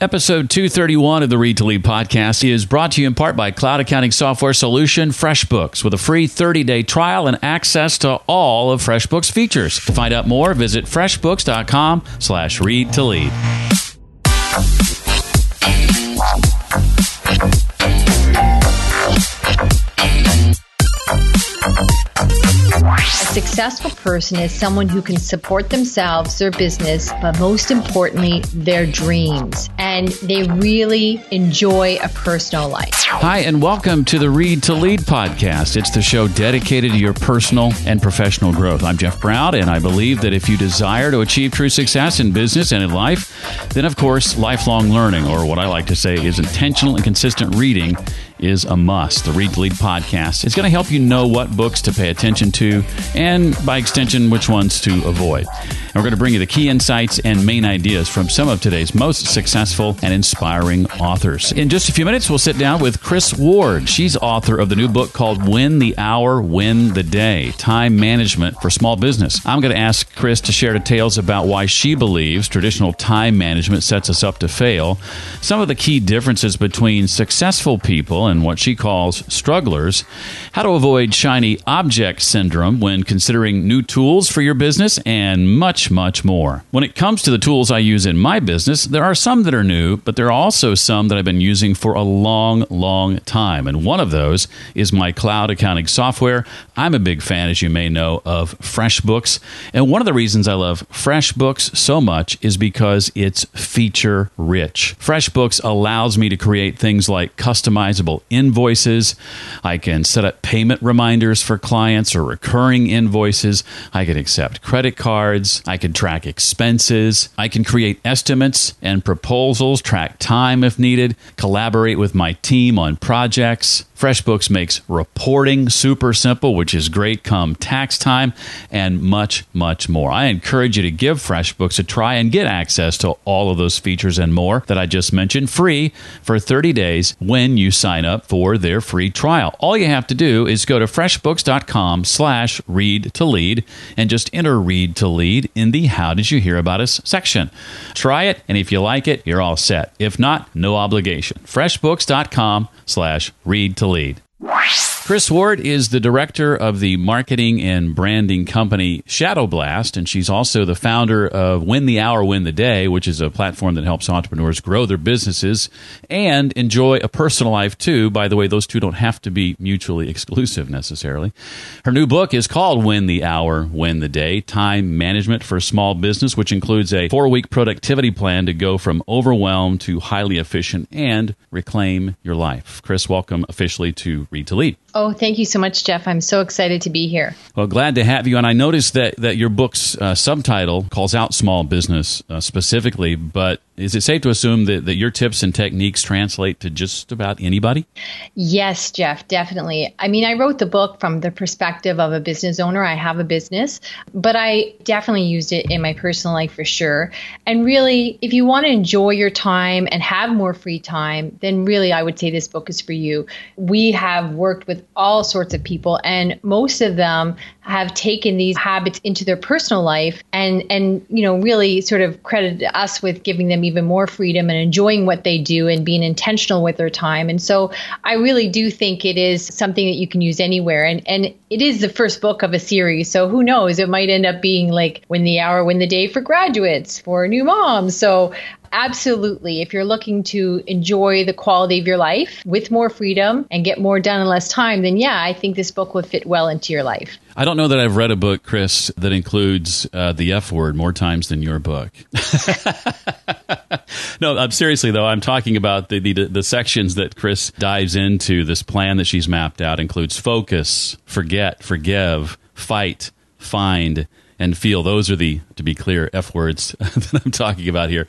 Episode 231 of the Read to Lead podcast is brought to you in part by cloud accounting software solution FreshBooks with a free 30-day trial and access to all of FreshBooks features. To find out more, visit freshbooks.com slash read to lead. Successful person is someone who can support themselves, their business, but most importantly, their dreams. And they really enjoy a personal life. Hi, and welcome to the Read to Lead podcast. It's the show dedicated to your personal and professional growth. I'm Jeff Brown, and I believe that if you desire to achieve true success in business and in life, then of course, lifelong learning, or what I like to say is intentional and consistent reading, is a must. The Read to Lead podcast is going to help you know what books to pay attention to and, by extension, which ones to avoid. And we're going to bring you the key insights and main ideas from some of today's most successful and inspiring authors. In just a few minutes, we'll sit down with Kris Ward. She's author of the new book called Win the Hour, Win the Day Time Management for Small Business. I'm going to ask Kris to share details about why she believes traditional time management sets us up to fail, some of the key differences between successful people and what she calls strugglers, how to avoid shiny object syndrome when considering new tools for your business, and much, much more. When it comes to the tools I use in my business, there are some that are new, but there are also some that I've been using for a long, long time. And one of those is my cloud accounting software. I'm a big fan, as you may know, of FreshBooks. And one of the reasons I love FreshBooks so much is because it's feature rich. FreshBooks allows me to create things like customizable invoices. I can set up payment reminders for clients or recurring invoices. I can accept credit cards. I can track expenses. I can create estimates and proposals, track time if needed, collaborate with my team on projects. FreshBooks makes reporting super simple, which is great come tax time, and much, much more. I encourage you to give FreshBooks a try and get access to all of those features and more that I just mentioned free for 30 days when you sign up for their free trial. All you have to do is go to freshbooks.com slash read to lead and just enter read to lead in the how did you hear about us section. Try it, and if you like it, you're all set. If not, no obligation. freshbooks.com slash read to lead. Kris Ward is the director of the marketing and branding company Shadow Blast, and she's also the founder of Win the Hour, Win the Day, which is a platform that helps entrepreneurs grow their businesses and enjoy a personal life too. By the way, those two don't have to be mutually exclusive necessarily. Her new book is called Win the Hour, Win the Day Time Management for Small Business, which includes a four week productivity plan to go from overwhelmed to highly efficient and reclaim your life. Kris, welcome officially to Read to Lead. Oh, thank you so much, Jeff. I'm so excited to be here. Well, glad to have you. And I noticed that, that your book's uh, subtitle calls out small business uh, specifically, but is it safe to assume that, that your tips and techniques translate to just about anybody? Yes, Jeff, definitely. I mean, I wrote the book from the perspective of a business owner. I have a business, but I definitely used it in my personal life for sure. And really, if you want to enjoy your time and have more free time, then really I would say this book is for you. We have worked with all sorts of people, and most of them have taken these habits into their personal life and and you know really sort of credited us with giving them even more freedom and enjoying what they do and being intentional with their time. And so i really do think it is something that you can use anywhere. And and it is the first book of a series. So who knows? It might end up being like win the hour win the day for graduates for new moms. So Absolutely. If you're looking to enjoy the quality of your life with more freedom and get more done in less time, then yeah, I think this book would fit well into your life. I don't know that I've read a book, Kris, that includes uh, the F word more times than your book. no, I'm seriously though. I'm talking about the, the the sections that Kris dives into. This plan that she's mapped out includes focus, forget, forgive, fight, find, and feel. Those are the, to be clear, F words that I'm talking about here.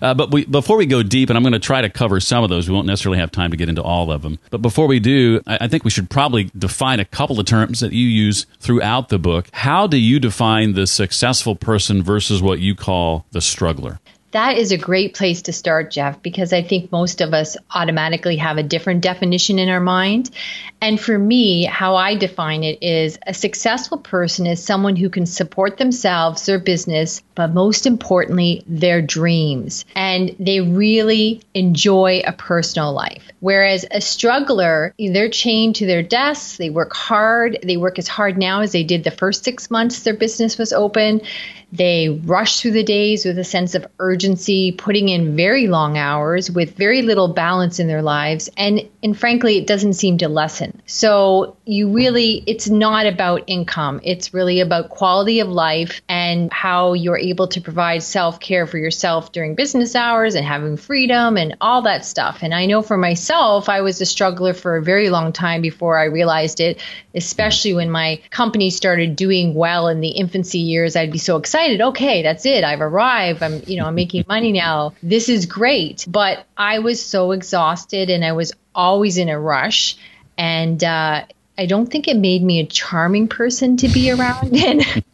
Uh, but we, before we go deep, and I'm going to try to cover some of those, we won't necessarily have time to get into all of them. But before we do, I, I think we should probably define a couple of terms that you use throughout the book. How do you define the successful person versus what you call the struggler? That is a great place to start, Jeff, because I think most of us automatically have a different definition in our mind. And for me, how I define it is a successful person is someone who can support themselves, their business, but most importantly, their dreams. And they really enjoy a personal life. Whereas a struggler, they're chained to their desks, they work hard, they work as hard now as they did the first six months their business was open. They rush through the days with a sense of urgency, putting in very long hours with very little balance in their lives. And, and frankly, it doesn't seem to lessen. So you really, it's not about income. It's really about quality of life and how you're able to provide self care for yourself during business hours and having freedom and all that stuff. And I know for myself, I was a struggler for a very long time before I realized it, especially when my company started doing well in the infancy years. I'd be so excited excited. Okay, that's it. I've arrived. I'm, you know, I'm making money now. This is great. But I was so exhausted and I was always in a rush. And uh, I don't think it made me a charming person to be around. and,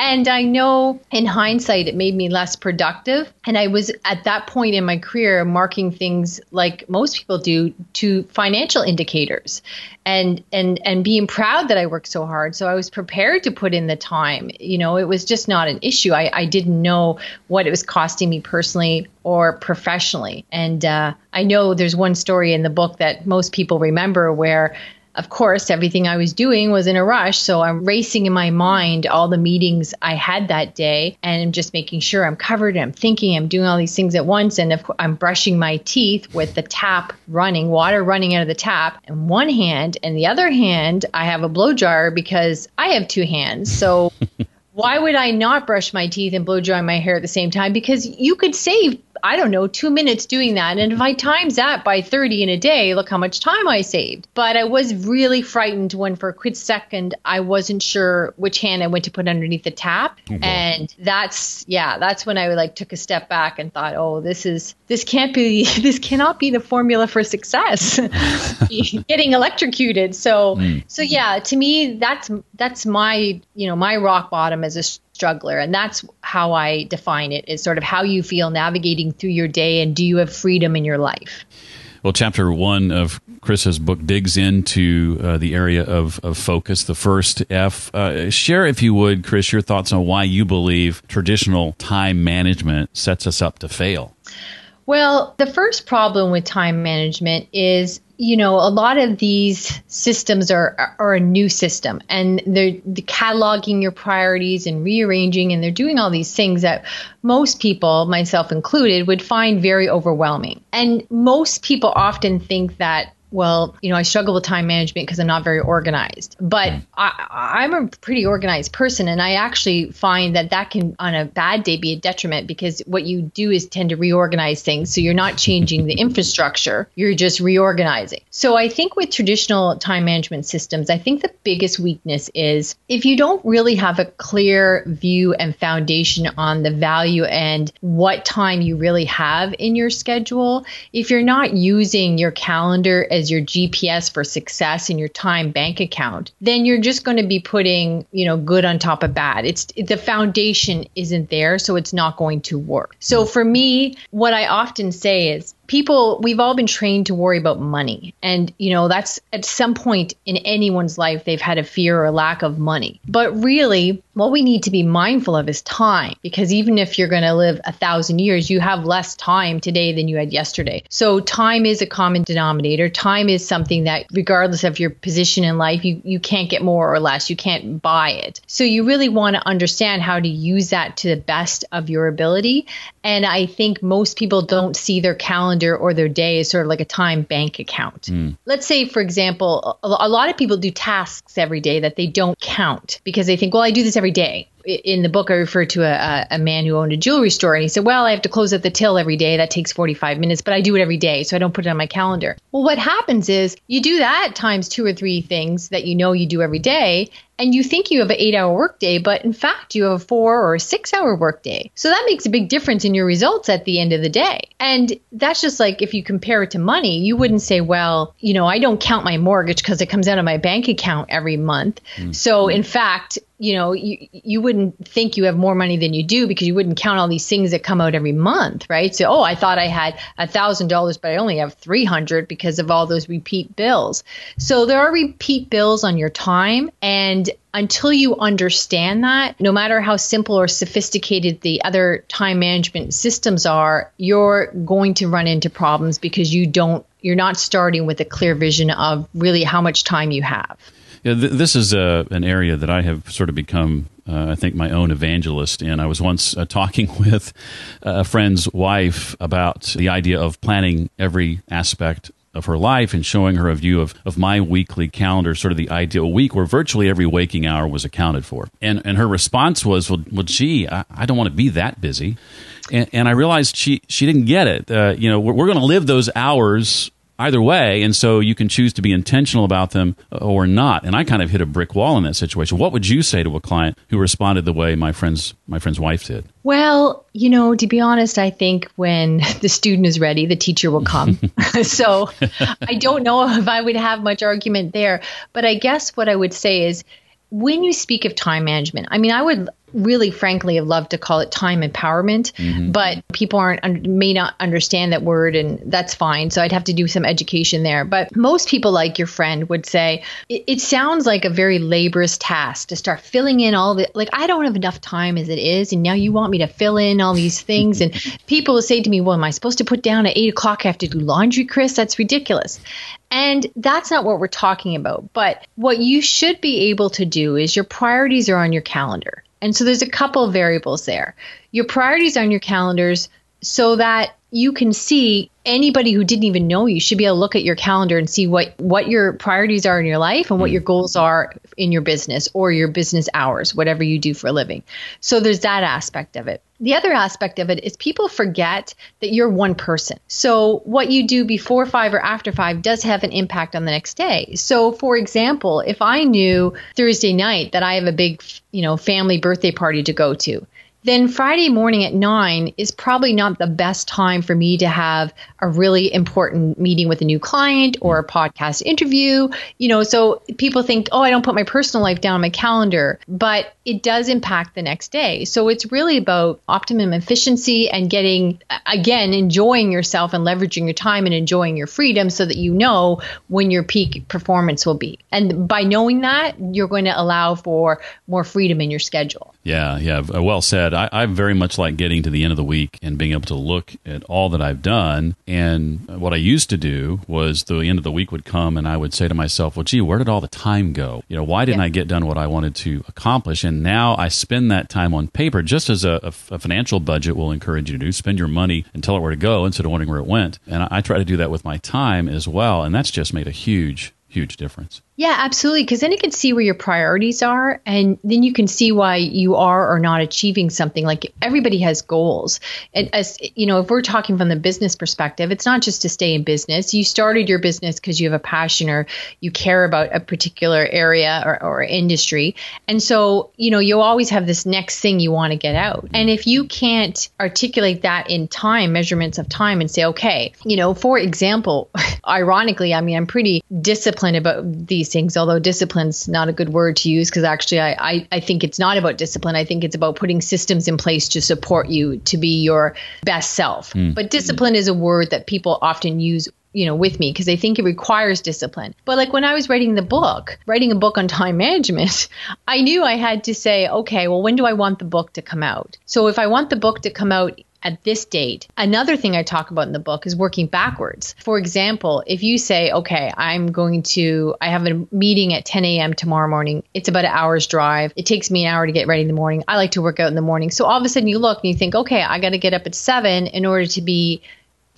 and I know in hindsight, it made me less productive. And I was at that point in my career marking things like most people do to financial indicators and, and, and being proud that I worked so hard. So I was prepared to put in the time. You know, it was just not an issue. I, I didn't know what it was costing me personally or professionally. And uh, I know there's one story in the book that most people remember where of course, everything I was doing was in a rush. So I'm racing in my mind all the meetings I had that day and I'm just making sure I'm covered. I'm thinking I'm doing all these things at once. And if I'm brushing my teeth with the tap running, water running out of the tap in one hand. And the other hand, I have a blow jar because I have two hands. So why would I not brush my teeth and blow dry my hair at the same time? Because you could save I don't know, two minutes doing that. And if I times that by 30 in a day, look how much time I saved. But I was really frightened when for a quick second, I wasn't sure which hand I went to put underneath the tap. Mm-hmm. And that's, yeah, that's when I like took a step back and thought, oh, this is, this can't be, this cannot be the formula for success. Getting electrocuted. So, mm. so yeah, to me, that's, that's my, you know, my rock bottom as a struggler. And that's how I define it is sort of how you feel navigating through your day and do you have freedom in your life? Well, chapter one of Kris's book digs into uh, the area of, of focus, the first F. Uh, share, if you would, Kris, your thoughts on why you believe traditional time management sets us up to fail. Well, the first problem with time management is you know, a lot of these systems are are a new system, and they're, cataloging your priorities and rearranging, and they're doing all these things that most people, myself included, would find very overwhelming. And most people often think that well, you know, I struggle with time management because I'm not very organized. But mm. I, am a pretty organized person, and I actually find that that can, on a bad day, be a detriment because what you do is tend to reorganize things. So you're not changing the infrastructure, you're just reorganizing. So I think with traditional time management systems, I think the biggest weakness is if you don't really have a clear view and foundation on the value and what time you really have in your schedule, if you're not using your calendar as as your GPS for success in your time bank account, then you're just going to be putting, you know, good on top of bad. It's the foundation isn't there, so it's not going to work. So for me, what I often say is people we've all been trained to worry about money. And you know that's at some point in anyone's life they've had a fear or lack of money. But really what we need to be mindful of is time because even if you're going to live a thousand years you have less time today than you had yesterday. So time is a common denominator. Time is something that regardless of your position in life you, you can't get more or less. You can't buy it. So you really want to understand how to use that to the best of your ability. And i think most people don't see their calendar calendar or their day is sort of like a time bank account. Mm. Let's say, for example, a, a lot of people do tasks every day that they don't count because they think, well, I do this every day in the book, I refer to a, a, man who owned a jewelry store, and he said, "Well, I have to close at the till every day. That takes 45 minutes, but I do it every day, so I don't put it on my calendar." Well, what happens is you do that times two or three things that you know you do every day, and you think you have an eight hour workday, but in fact, you have a four or a six hour workday. So that makes a big difference in your results at the end of the day. And that's just like if you compare it to money, you wouldn't say, well, you know, I don't count my mortgage because it comes out of my bank account every month. Mm-hmm. So in fact, you know, you, you wouldn't think you have more money than you do because you wouldn't count all these things that come out every month, right? So, oh, I thought I had a thousand dollars, but I only have 300 because of all those repeat bills. So there are repeat bills on your time. And until you understand that, no matter how simple or sophisticated the other time management systems are, you're going to run into problems because you don't, you're not starting with a clear vision of really how much time you have. Yeah, th- this is uh, an area that I have sort of become, uh, I think, my own evangelist in. I was once uh, talking with a friend's wife about the idea of planning every aspect of her life and showing her a view of, of my weekly calendar, sort of the ideal week where virtually every waking hour was accounted for. And, and her response was, well, well gee, I, I don't want to be that busy. And, and I realized she, she didn't get it. Uh, you know, we're, we're going to live those hours either way. And so you can choose to be intentional about them or not. And I kind of hit a brick wall in that situation. What would you say to a client who responded the way my friend's my friend's wife did? Well, you know, to be honest, I think when the student is ready, the teacher will come. so I don't know if I would have much argument there. But I guess what I would say is when you speak of time management, I mean, I would really frankly have loved to call it time empowerment mm-hmm. but people aren't may not understand that word and that's fine so i'd have to do some education there but most people like your friend would say it, it sounds like a very laborious task to start filling in all the like i don't have enough time as it is and now you want me to fill in all these things and people will say to me well am i supposed to put down at eight o'clock i have to do laundry kris that's ridiculous and that's not what we're talking about. But what you should be able to do is your priorities are on your calendar. And so there's a couple of variables there. Your priorities on your calendars so that you can see anybody who didn't even know you should be able to look at your calendar and see what what your priorities are in your life and what hmm. your goals are in your business or your business hours whatever you do for a living. So there's that aspect of it. The other aspect of it is people forget that you're one person. So what you do before 5 or after 5 does have an impact on the next day. So for example if i knew thursday night that i have a big you know family birthday party to go to then Friday morning at nine is probably not the best time for me to have a really important meeting with a new client or a podcast interview. You know, so people think, oh, I don't put my personal life down on my calendar, but it does impact the next day. So it's really about optimum efficiency and getting, again, enjoying yourself and leveraging your time and enjoying your freedom so that you know when your peak performance will be. And by knowing that, you're going to allow for more freedom in your schedule. Yeah, yeah, uh, well said I, I, very much like getting to the end of the week and being able to look at all that I've done. And uh, what I used to do was the end of the week would come and I would say to myself, well, gee, where did all the time go? You know, why didn't yeah. I get done what I wanted to accomplish? And now I spend that time on paper, just as a, a, a, financial budget will encourage you to do. Spend your money and tell it where to go instead of wondering where it went. And I, I try to do that with my time as well. And that's just made a huge, huge difference. Yeah, absolutely. Because then you can see where your priorities are, and then you can see why you are or not achieving something. Like everybody has goals, and as you know, if we're talking from the business perspective, it's not just to stay in business. You started your business because you have a passion or you care about a particular area or, or industry, and so you know you always have this next thing you want to get out. And if you can't articulate that in time, measurements of time, and say, okay, you know, for example, ironically, I mean, I'm pretty disciplined about these things, although discipline's not a good word to use because actually I, I, I, think it's not about discipline. I think it's about putting systems in place to support you to be your best self. Mm. But discipline is a word that people often use you know with me because they think it requires discipline but like when i was writing the book writing a book on time management i knew i had to say okay well when do i want the book to come out so if i want the book to come out at this date. Another thing I talk about in the book is working backwards. For example, if you say, okay, I'm going to, I have a meeting at 10 a.m. tomorrow morning. It's about an hour's drive. It takes me an hour to get ready in the morning. I like to work out in the morning. So all of a sudden you look and you think, okay, I got to get up at seven in order to be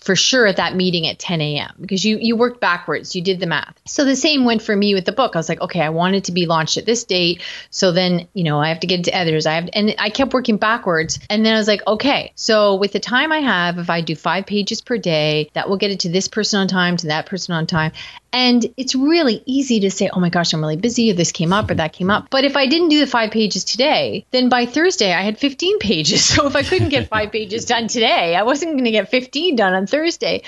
for sure at that meeting at 10 a.m. because you you worked backwards, you did the math. So the same went for me with the book. I was like, okay, I wanted to be launched at this date, so then you know I have to get into editors. I have and I kept working backwards, and then I was like, okay, so with the time I have, if I do five pages per day, that will get it to this person on time, to that person on time, and it's really easy to say, oh my gosh, I'm really busy, or this came up, or that came up. But if I didn't do the five pages today, then by Thursday I had 15 pages. So if I couldn't get five pages done today, I wasn't going to get 15 done on Thursday.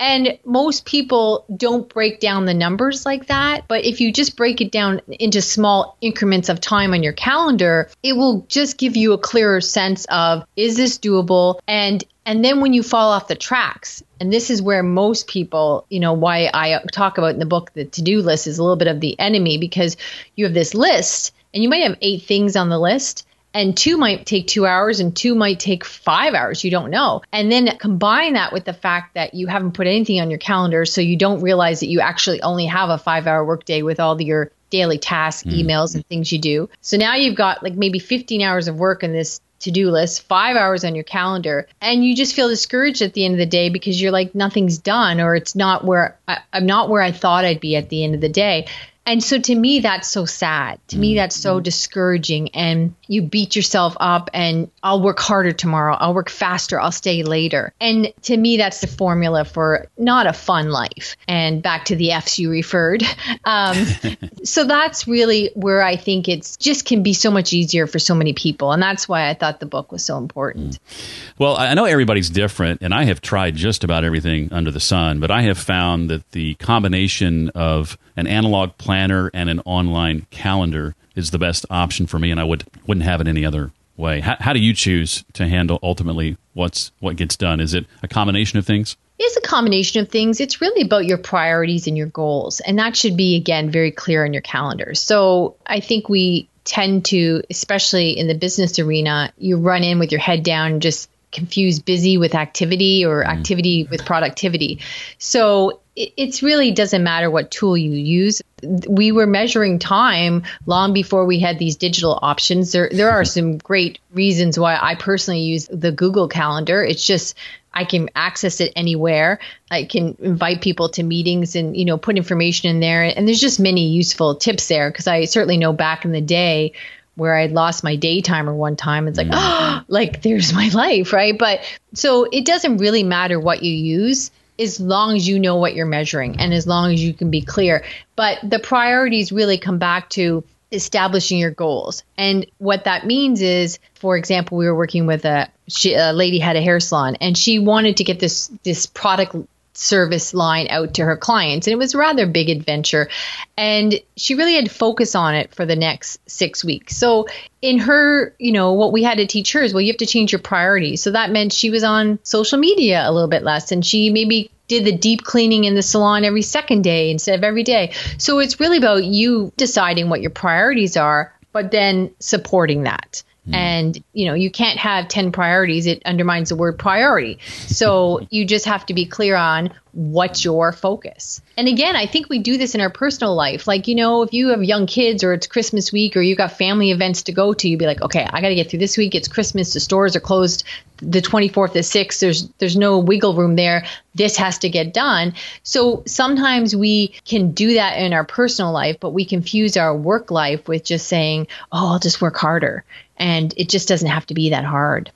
And most people don't break down the numbers like that. But if you just break it down into small increments of time on your calendar, it will just give you a clearer sense of is this doable? And and then when you fall off the tracks, and this is where most people, you know, why I talk about in the book the to-do list is a little bit of the enemy because you have this list and you might have eight things on the list and two might take two hours and two might take five hours you don't know and then combine that with the fact that you haven't put anything on your calendar so you don't realize that you actually only have a five hour workday with all the, your daily tasks mm. emails and things you do so now you've got like maybe 15 hours of work in this to-do list, five hours on your calendar, and you just feel discouraged at the end of the day because you're like nothing's done or it's not where I, I'm not where I thought I'd be at the end of the day. And so to me, that's so sad. To me, that's so mm-hmm. discouraging. And you beat yourself up and I'll work harder tomorrow. I'll work faster. I'll stay later. And to me, that's the formula for not a fun life. And back to the F's you referred. Um, so that's really where I think it's just can be so much easier for so many people. And that's why I thought the book was so important. Mm. Well, I know everybody's different and I have tried just about everything under the sun, but I have found that the combination of an analog planner and an online calendar is the best option for me, and I would wouldn't have it any other way. How, how do you choose to handle ultimately what's what gets done? Is it a combination of things? It's a combination of things. It's really about your priorities and your goals, and that should be again very clear in your calendar. So I think we tend to, especially in the business arena, you run in with your head down, just confuse busy with activity or mm. activity with productivity. So it really doesn't matter what tool you use. We were measuring time long before we had these digital options. There, there are some great reasons why I personally use the Google Calendar. It's just I can access it anywhere. I can invite people to meetings and you know put information in there. And there's just many useful tips there because I certainly know back in the day where I'd lost my day timer one time. It's like, oh, like there's my life, right? But so it doesn't really matter what you use as long as you know what you're measuring and as long as you can be clear. But the priorities really come back to establishing your goals. And what that means is, for example, we were working with a, she, a lady had a hair salon and she wanted to get this this product service line out to her clients and it was rather big adventure and she really had to focus on it for the next 6 weeks. So in her, you know, what we had to teach her is well you have to change your priorities. So that meant she was on social media a little bit less and she maybe did the deep cleaning in the salon every second day instead of every day. So it's really about you deciding what your priorities are but then supporting that. Mm. And, you know, you can't have 10 priorities. It undermines the word priority. So you just have to be clear on what's your focus. And again, I think we do this in our personal life. Like, you know, if you have young kids or it's Christmas week or you've got family events to go to, you'd be like, okay, I got to get through this week. It's Christmas. The stores are closed the 24th to 6th. There's, there's no wiggle room there. This has to get done. So sometimes we can do that in our personal life, but we confuse our work life with just saying, oh, I'll just work harder. And it just doesn't have to be that hard.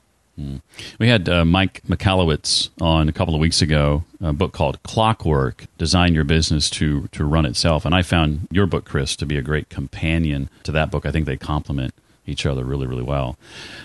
We had uh, Mike Michalowicz on a couple of weeks ago, a book called Clockwork Design Your Business to, to Run Itself. And I found your book, Kris, to be a great companion to that book. I think they complement each other really, really well.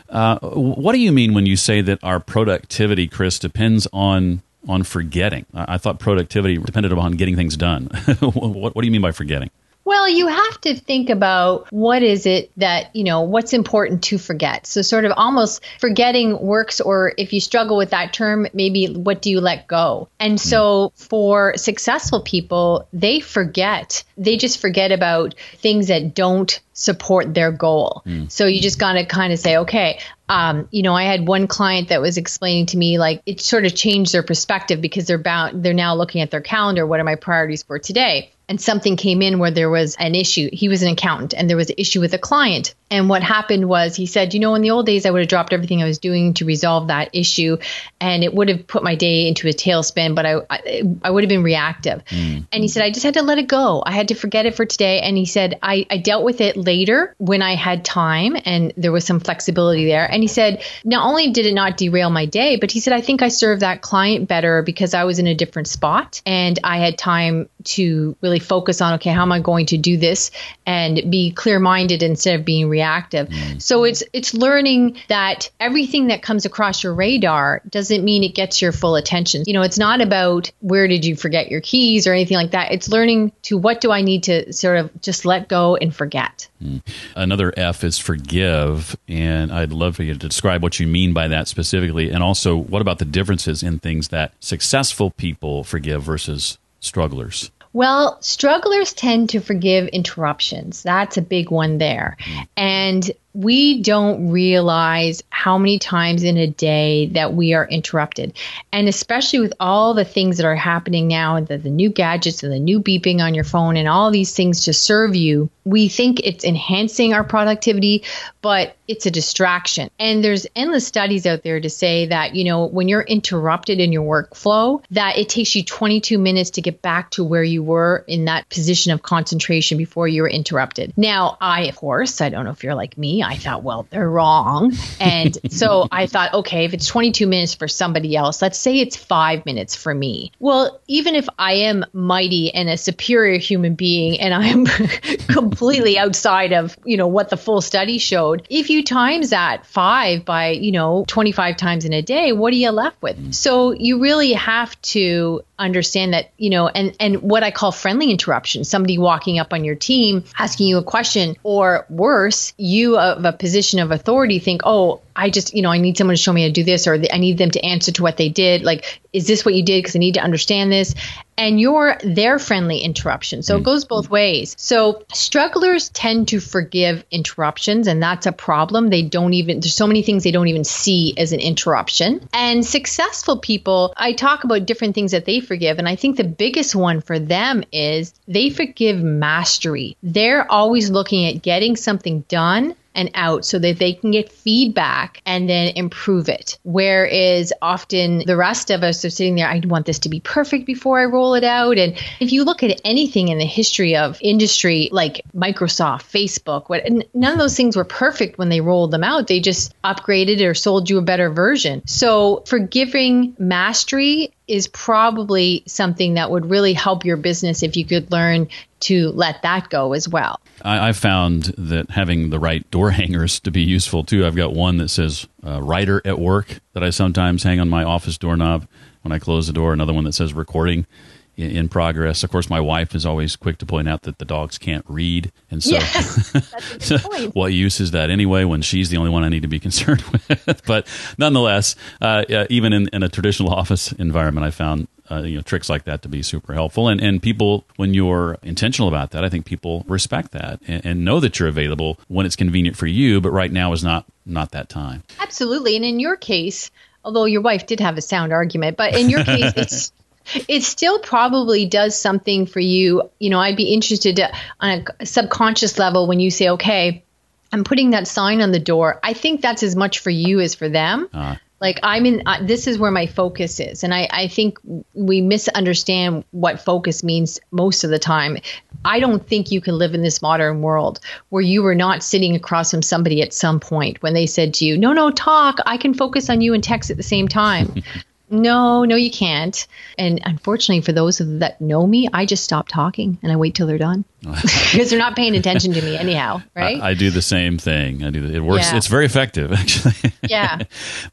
Uh, what do you mean when you say that our productivity, Kris, depends on on forgetting? I, I thought productivity depended upon getting things done. what, what do you mean by forgetting? Well, you have to think about what is it that, you know, what's important to forget. So, sort of almost forgetting works, or if you struggle with that term, maybe what do you let go? And so, for successful people, they forget. They just forget about things that don't support their goal. Mm. So you just got to kind of say, okay, um, you know, I had one client that was explaining to me like it sort of changed their perspective because they're bound, they're now looking at their calendar. What are my priorities for today? And something came in where there was an issue. He was an accountant and there was an issue with a client. And what happened was he said, you know, in the old days, I would have dropped everything I was doing to resolve that issue and it would have put my day into a tailspin, but I, I, I would have been reactive. Mm. And he said, I just had to let it go. I had to forget it for today. And he said, I, I dealt with it later when I had time and there was some flexibility there. And he said, not only did it not derail my day, but he said, I think I served that client better because I was in a different spot and I had time to really focus on okay how am i going to do this and be clear minded instead of being reactive mm. so it's it's learning that everything that comes across your radar doesn't mean it gets your full attention you know it's not about where did you forget your keys or anything like that it's learning to what do i need to sort of just let go and forget mm. another f is forgive and i'd love for you to describe what you mean by that specifically and also what about the differences in things that successful people forgive versus strugglers? Well, strugglers tend to forgive interruptions. That's a big one there. Mm. And we don't realize how many times in a day that we are interrupted. And especially with all the things that are happening now, the, the new gadgets and the new beeping on your phone and all these things to serve you, we think it's enhancing our productivity, but it's a distraction. And there's endless studies out there to say that, you know, when you're interrupted in your workflow, that it takes you 22 minutes to get back to where you were in that position of concentration before you were interrupted. Now, I, of course, I don't know if you're like me, I thought, well, they're wrong. And so I thought, okay, if it's 22 minutes for somebody else, let's say it's five minutes for me. Well, even if I am mighty and a superior human being and I am completely outside of, you know, what the full study showed, if you times that five by, you know, 25 times in a day, what are you left with? Mm. So you really have to understand that you know and and what i call friendly interruption somebody walking up on your team asking you a question or worse you uh, of a position of authority think oh I just, you know, I need someone to show me how to do this, or I need them to answer to what they did. Like, is this what you did? Because I need to understand this. And you're their friendly interruption. So mm-hmm. it goes both ways. So strugglers tend to forgive interruptions, and that's a problem. They don't even, there's so many things they don't even see as an interruption. And successful people, I talk about different things that they forgive. And I think the biggest one for them is they forgive mastery. They're always looking at getting something done and out so that they can get feedback and then improve it. Whereas often the rest of us are sitting there, I want this to be perfect before I roll it out. And if you look at anything in the history of industry like Microsoft, Facebook, what none of those things were perfect when they rolled them out. They just upgraded or sold you a better version. So forgiving mastery is probably something that would really help your business if you could learn to let that go as well. I, I found that having the right door hangers to be useful too. I've got one that says uh, "writer at work" that I sometimes hang on my office doorknob when I close the door. Another one that says "recording." In, in progress. Of course, my wife is always quick to point out that the dogs can't read, and so, yes, so what use is that anyway? When she's the only one I need to be concerned with. but nonetheless, uh, uh, even in, in, a traditional office environment, I found uh, you know tricks like that to be super helpful. And and people, when you're intentional about that, I think people respect that and, and know that you're available when it's convenient for you. But right now is not not that time. Absolutely. And in your case, although your wife did have a sound argument, but in your case, it's it still probably does something for you. You know, I'd be interested to, on a subconscious level when you say, okay, I'm putting that sign on the door. I think that's as much for you as for them. Uh, like i'm in uh, this is where my focus is and I, I think we misunderstand what focus means most of the time i don't think you can live in this modern world where you were not sitting across from somebody at some point when they said to you no no talk i can focus on you and text at the same time no, no, you can't. And unfortunately, for those that know me, I just stop talking and I wait till they're done because they're not paying attention to me anyhow, right? I, I do the same thing. I do. It works. Yeah. It's very effective, actually. Yeah.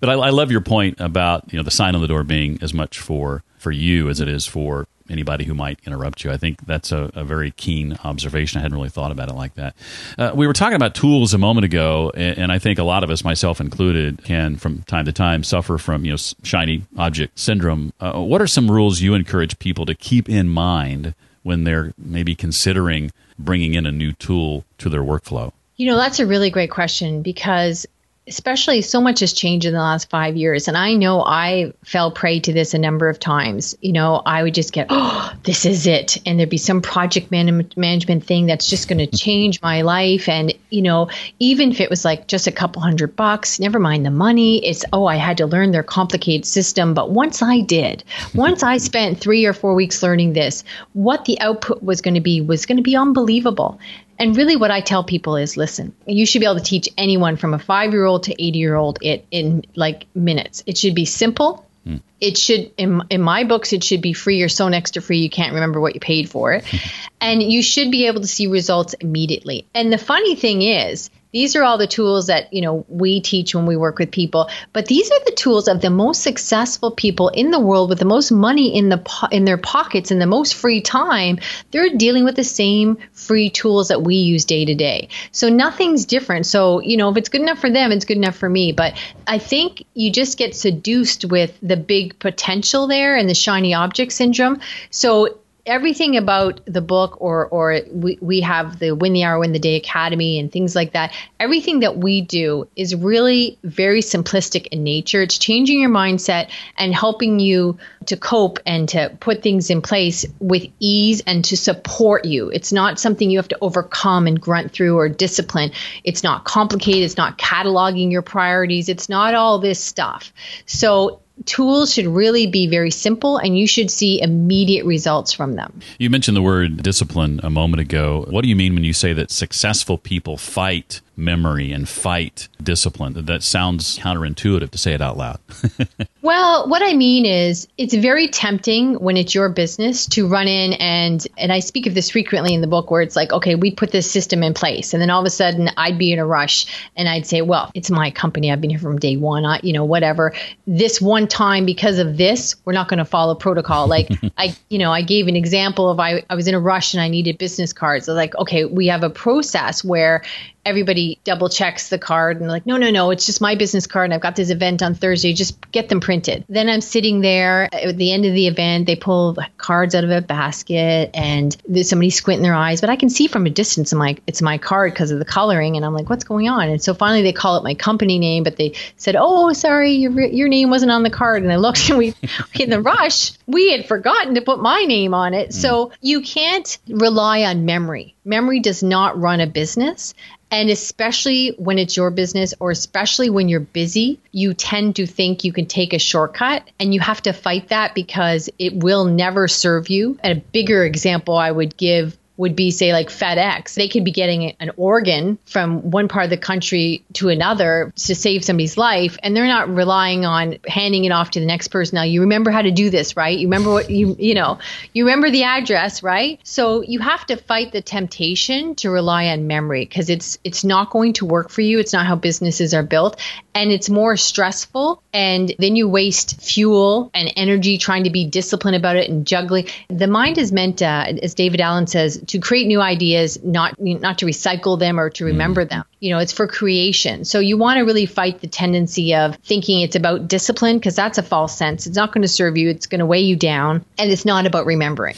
but I, I love your point about you know the sign on the door being as much for for you as it is for anybody who might interrupt you. I think that's a, a very keen observation. I hadn't really thought about it like that. Uh, we were talking about tools a moment ago, and, and, I think a lot of us, myself included, can from time to time suffer from you know shiny object syndrome. Uh, what are some rules you encourage people to keep in mind when they're maybe considering bringing in a new tool to their workflow? You know, that's a really great question because especially so much has changed in the last five years. And I know I fell prey to this a number of times. You know, I would just get, oh, this is it. And there'd be some project man- management thing that's just going to change my life. And, you know, even if it was like just a couple hundred bucks, never mind the money, it's, oh, I had to learn their complicated system. But once I did, once I spent three or four weeks learning this, what the output was going to be was going to be unbelievable. And really, what I tell people is listen, you should be able to teach anyone from a five year old to 80 year old it in like minutes. It should be simple Hmm. It should, in, in my books, it should be free or so next to free you can't remember what you paid for it. and you should be able to see results immediately. And the funny thing is, these are all the tools that, you know, we teach when we work with people, but these are the tools of the most successful people in the world with the most money in the po- in their pockets and the most free time. They're dealing with the same free tools that we use day to day. So nothing's different. So, you know, if it's good enough for them, it's good enough for me, but I think you just get seduced with the big potential there and the shiny object syndrome. So everything about the book or or we, we have the win the hour win the day academy and things like that everything that we do is really very simplistic in nature. It's changing your mindset and helping you to cope and to put things in place with ease and to support you. It's not something you have to overcome and grunt through or discipline. It's not complicated. It's not cataloging your priorities. It's not all this stuff. So tools should really be very simple and you should see immediate results from them. You mentioned the word discipline a moment ago. What do you mean when you say that successful people fight memory and fight discipline. That sounds counterintuitive to say it out loud. well, what I mean is it's very tempting when it's your business to run in and and I speak of this frequently in the book where it's like, okay, we put this system in place and then all of a sudden I'd be in a rush and I'd say, well, it's my company. I've been here from day 1, I, you know, whatever. This one time because of this, we're not going to follow protocol. Like I, you know, I gave an example of I I was in a rush and I needed business cards. So like, okay, we have a process where everybody double checks the card and like, no, no, no, it's just my business card and I've got this event on Thursday. Just get them printed. Then I'm sitting there at the end of the event. They pull cards out of a basket and there's somebody squinting their eyes, but I can see from a distance. I'm like, it's my card because of the coloring. And I'm like, what's going on? And so finally they call it my company name, but they said, oh, sorry, your, your name wasn't on the card. And I looked and we, in the rush, we had forgotten to put my name on it. Mm. So you can't rely on memory. Memory does not run a business. And especially when it's your business or especially when you're busy, you tend to think you can take a shortcut and you have to fight that because it will never serve you. And a bigger example I would give would be say like FedEx. They could be getting an organ from one part of the country to another to save somebody's life and they're not relying on handing it off to the next person. Now you remember how to do this, right? You remember what you you know, you remember the address, right? So you have to fight the temptation to rely on memory because it's it's not going to work for you. It's not how businesses are built and it's more stressful and then you waste fuel and energy trying to be disciplined about it and juggling. The mind is meant uh, as David Allen says to create new ideas, not not to recycle them or to remember mm. them. You know, it's for creation. So you want to really fight the tendency of thinking it's about discipline because that's a false sense. It's not going to serve you. It's going to weigh you down, and it's not about remembering.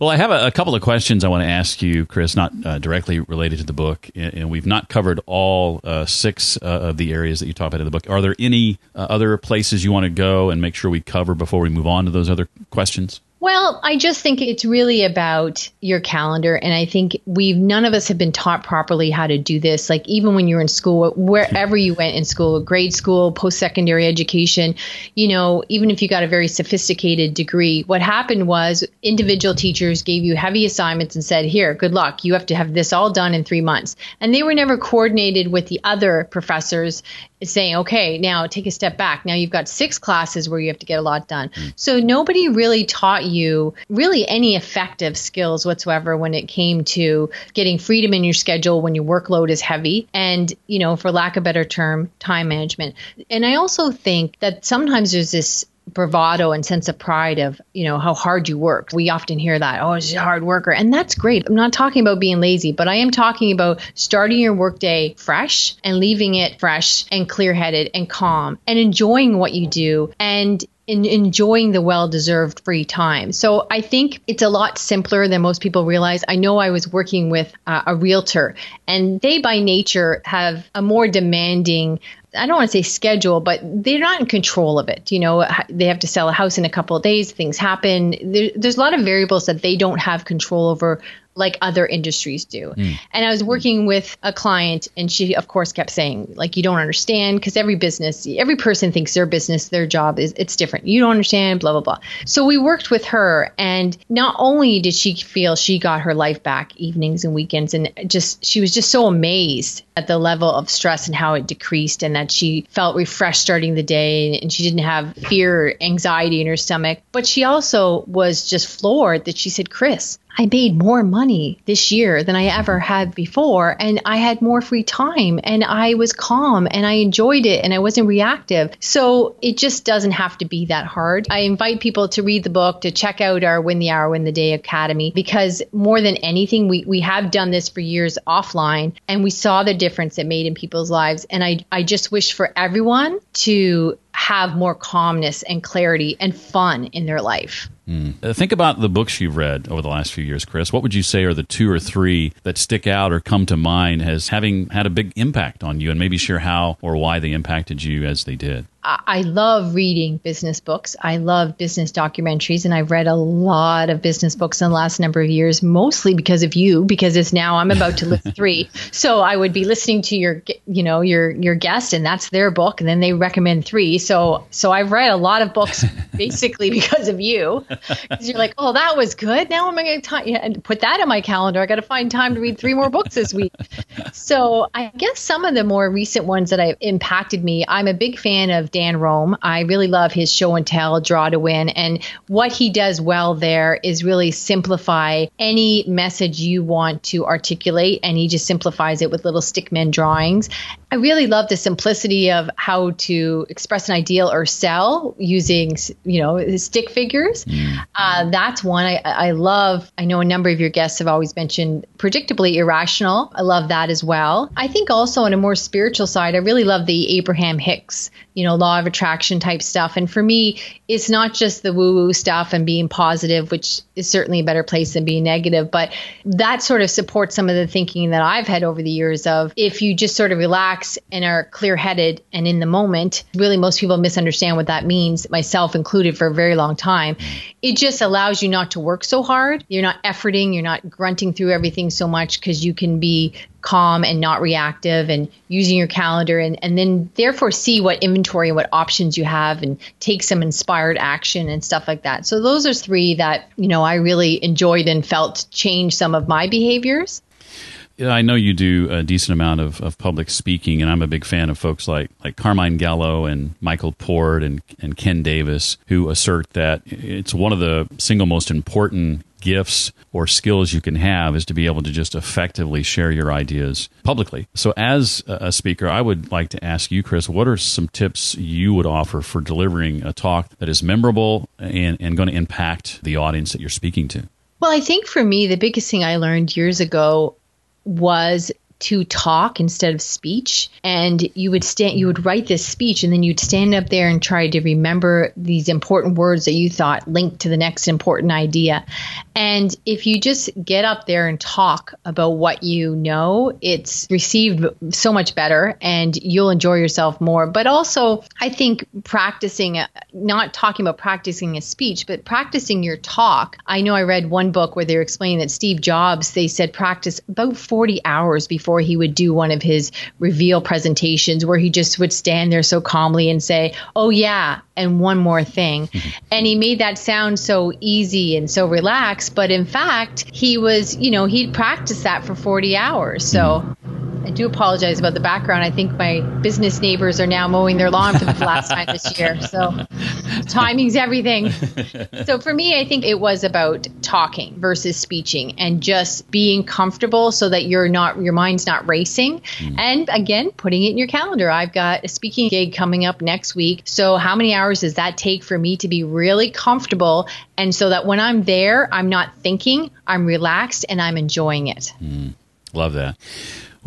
Well, I have a, a couple of questions I want to ask you, Kris, not uh, directly related to the book, and, and we've not covered all uh, six uh, of the areas that you talk about in the book. Are there any uh, other places you want to go and make sure we cover before we move on to those other questions? Well, I just think it's really about your calendar. And I think we've, none of us have been taught properly how to do this. Like, even when you're in school, wherever you went in school, grade school, post secondary education, you know, even if you got a very sophisticated degree, what happened was individual teachers gave you heavy assignments and said, here, good luck. You have to have this all done in three months. And they were never coordinated with the other professors saying, okay, now take a step back. Now you've got six classes where you have to get a lot done. Mm. So nobody really taught you really any effective skills whatsoever when it came to getting freedom in your schedule when your workload is heavy and, you know, for lack of a better term, time management. And I also think that sometimes there's this bravado and sense of pride of you know how hard you work. We often hear that oh she's a hard worker and that's great. I'm not talking about being lazy but i am talking about starting your workday fresh and leaving it fresh and clear-headed and calm and enjoying what you do. And in enjoying the well deserved free time. So I think it's a lot simpler than most people realize. I know I was working with uh, a realtor, and they by nature have a more demanding I don't want to say schedule, but they're not in control of it. You know, they have to sell a house in a couple of days, things happen. There, there's a lot of variables that they don't have control over like other industries do. Mm. And I was working with a client, and she, of course, kept saying, like, you don't understand, because every business, every person thinks their business, their job is it's different. You don't understand, blah blah blah. So we worked with her, and not only did she feel she got her life back evenings and weekends, and just she was just so amazed at the level of stress and how it decreased, and that she felt refreshed starting the day, and she didn't have fear, anxiety in her stomach. But she also was just floored that she said, Kris, I made more money this year than I ever had before. And I had more free time and I was calm and I enjoyed it and I wasn't reactive. So it just doesn't have to be that hard. I invite people to read the book, to check out our Win the Hour, Win the Day Academy, because more than anything, we, we have done this for years offline and we saw the difference it made in people's lives. And I, I just wish for everyone to have more calmness and clarity and fun in their life. Mm. think about the books you've read over the last few years, Kris. What would you say are the two or three that stick out or come to mind as having had a big impact on you, and maybe share how or why they impacted you as they did? I love reading business books. I love business documentaries, and I've read a lot of business books in the last number of years, mostly because of you. Because it's now I'm about to list three, so I would be listening to your, you know, your your guest, and that's their book, and then they recommend three. So so I've read a lot of books basically because of you, because you're like, oh, that was good. Now I'm going to yeah, put that in my calendar. I got to find time to read three more books this week. So I guess some of the more recent ones that have impacted me, I'm a big fan of. Dan Roam. I really love his show and tell, Draw to Win. And what he does well there is really simplify any message you want to articulate. And he just simplifies it with little stickman drawings. I really love the simplicity of how to express an ideal or sell using, you know, stick figures. Mm. Uh, that's one I, I love. I know a number of your guests have always mentioned predictably irrational. I love that as well. I think also on a more spiritual side, I really love the Abraham Hicks, you know, law of attraction type stuff. And for me, it's not just the woo woo stuff and being positive, which is certainly a better place than being negative, but that sort of supports some of the thinking that I've had over the years of if you just sort of relax and are clear headed and in the moment, really most people misunderstand what that means, myself included for a very long time. It just allows you not to work so hard. You're not efforting, you're not grunting through everything so much because you can be calm and not reactive and using your calendar and, and then therefore see what inventory and what options you have and take some inspired action and stuff like that. So those are three that, you know, I really enjoyed and felt change some of my behaviors. I know you do a decent amount of, of public speaking, and I'm a big fan of folks like, like Carmine Gallo and Michael Port and, and Ken Davis, who assert that it's one of the single most important gifts or skills you can have is to be able to just effectively share your ideas publicly. So, as a speaker, I would like to ask you, Kris, what are some tips you would offer for delivering a talk that is memorable and, and going to impact the audience that you're speaking to? Well, I think for me, the biggest thing I learned years ago was to talk instead of speech. And you would stand you would write this speech and then you'd stand up there and try to remember these important words that you thought linked to the next important idea. And if you just get up there and talk about what you know it's received so much better and you'll enjoy yourself more. But also i think practicing uh, not talking about practicing a speech but practicing your talk. I know i read one book where they were explaining that steve jobs they said practice about 40 hours before before he would do one of his reveal presentations where he just would stand there so calmly and say, Oh, yeah, and one more thing. Mm-hmm. And he made that sound so easy and so relaxed. But in fact, he was, you know, he'd practiced that for 40 hours. So. I do apologize about the background. I think my business neighbors are now mowing their lawn for the last time this year. So timing's everything. So for me, I think it was about talking versus speeching and just being comfortable so that you're not your mind's not racing. Mm. And again, putting it in your calendar. I've got a speaking gig coming up next week. So how many hours does that take for me to be really comfortable and so that when I'm there, I'm not thinking, I'm relaxed and I'm enjoying it. Mm. Love that.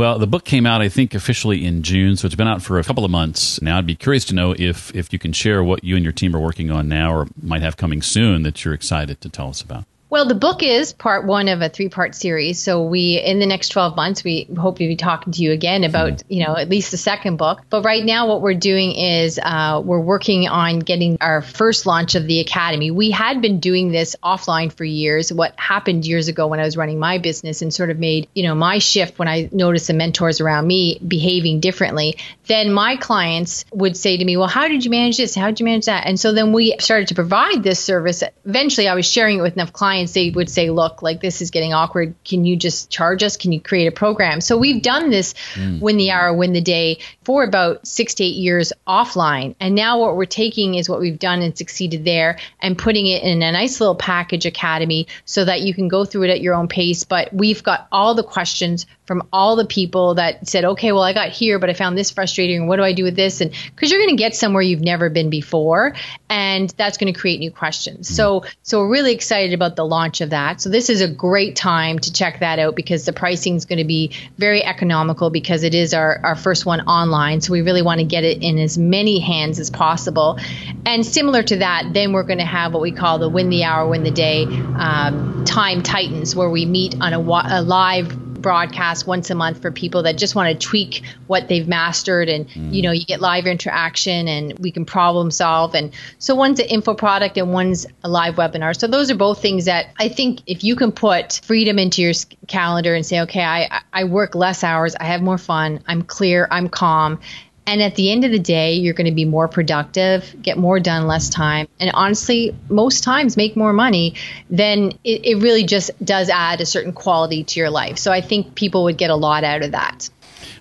Well, the book came out, I think, officially in June, so it's been out for a couple of months now. I'd be curious to know if if you can share what you and your team are working on now, or might have coming soon that you're excited to tell us about. Well, the book is part one of a three part series. So we, in the next 12 months, we hope to be talking to you again about, you know, at least the second book. But right now, what we're doing is uh, we're working on getting our first launch of the Academy. We had been doing this offline for years. What happened years ago when I was running my business and sort of made, you know, my shift when I noticed the mentors around me behaving differently, then my clients would say to me, well, how did you manage this? How did you manage that? And so then we started to provide this service. Eventually, I was sharing it with enough clients clients, they would say, look, like this is getting awkward. Can you just charge us? Can you create a program? So we've done this mm. win the hour, win the day for about six to eight years offline. And now what we're taking is what we've done and succeeded there and putting it in a nice little package academy so that you can go through it at your own pace. But we've got all the questions from all the people that said, okay, well, I got here, but I found this frustrating. What do I do with this? And because you're going to get somewhere you've never been before, and that's going to create new questions. Mm-hmm. So, so we're really excited about the launch of that. So this is a great time to check that out because the pricing is going to be very economical because it is our, our first one online. So we really want to get it in as many hands as possible. And similar to that, then we're going to have what we call the win the hour, win the day um, time titans, where we meet on a, a live broadcast once a month for people that just want to tweak what they've mastered and mm. you know you get live interaction and we can problem solve. And so one's an info product and one's a live webinar. So those are both things that i think if you can put freedom into your calendar and say okay i i work less hours. I have more fun. I'm clear. I'm calm and at the end of the day, you're going to be more productive, get more done less time, and honestly, most times make more money. Then it, it really just does add a certain quality to your life. So I think people would get a lot out of that.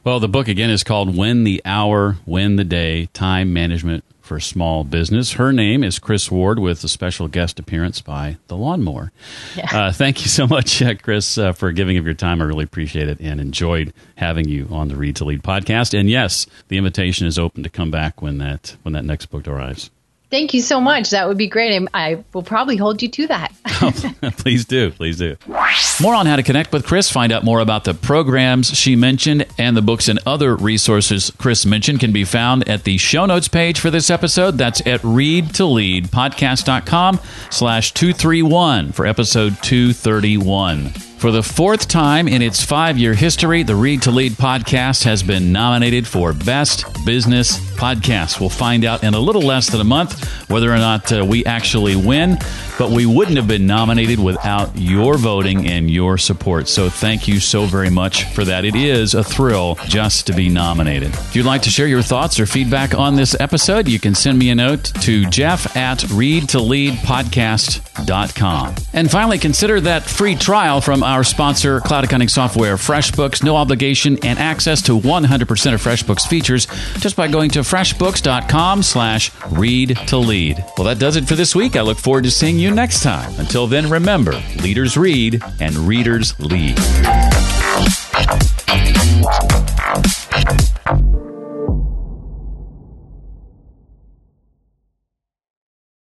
Well, the book again is called Win the Hour, Win the Day Time Management for small business. Her name is Kris Ward with a special guest appearance by The Lawnmower. Yeah. Uh, thank you so much, uh, Kris, uh, for giving of your time. I really appreciate it and enjoyed having you on the Read to Lead podcast. And yes, the invitation is open to come back when that when that next book arrives. Thank you so much. That would be great. I will probably hold you to that. oh, please do. Please do. More on how to connect with Kris, find out more about the programs she mentioned, and the books and other resources Kris mentioned can be found at the show notes page for this episode. That's at readtoleadpodcast.com slash 231 for episode 231. For the fourth time in its five year history, the Read to Lead podcast has been nominated for Best Business Podcast. We'll find out in a little less than a month whether or not uh, we actually win, but we wouldn't have been nominated without your voting and your support. So thank you so very much for that. It is a thrill just to be nominated. If you'd like to share your thoughts or feedback on this episode, you can send me a note to jeff at readtoleadpodcast.com. And finally, consider that free trial from our sponsor, Cloud Accounting Software, FreshBooks, no obligation and access to 100% of FreshBooks features just by going to freshbooks.com slash read to lead. Well, that does it for this week. I look forward to seeing you next time. Until then, remember, leaders read and readers lead.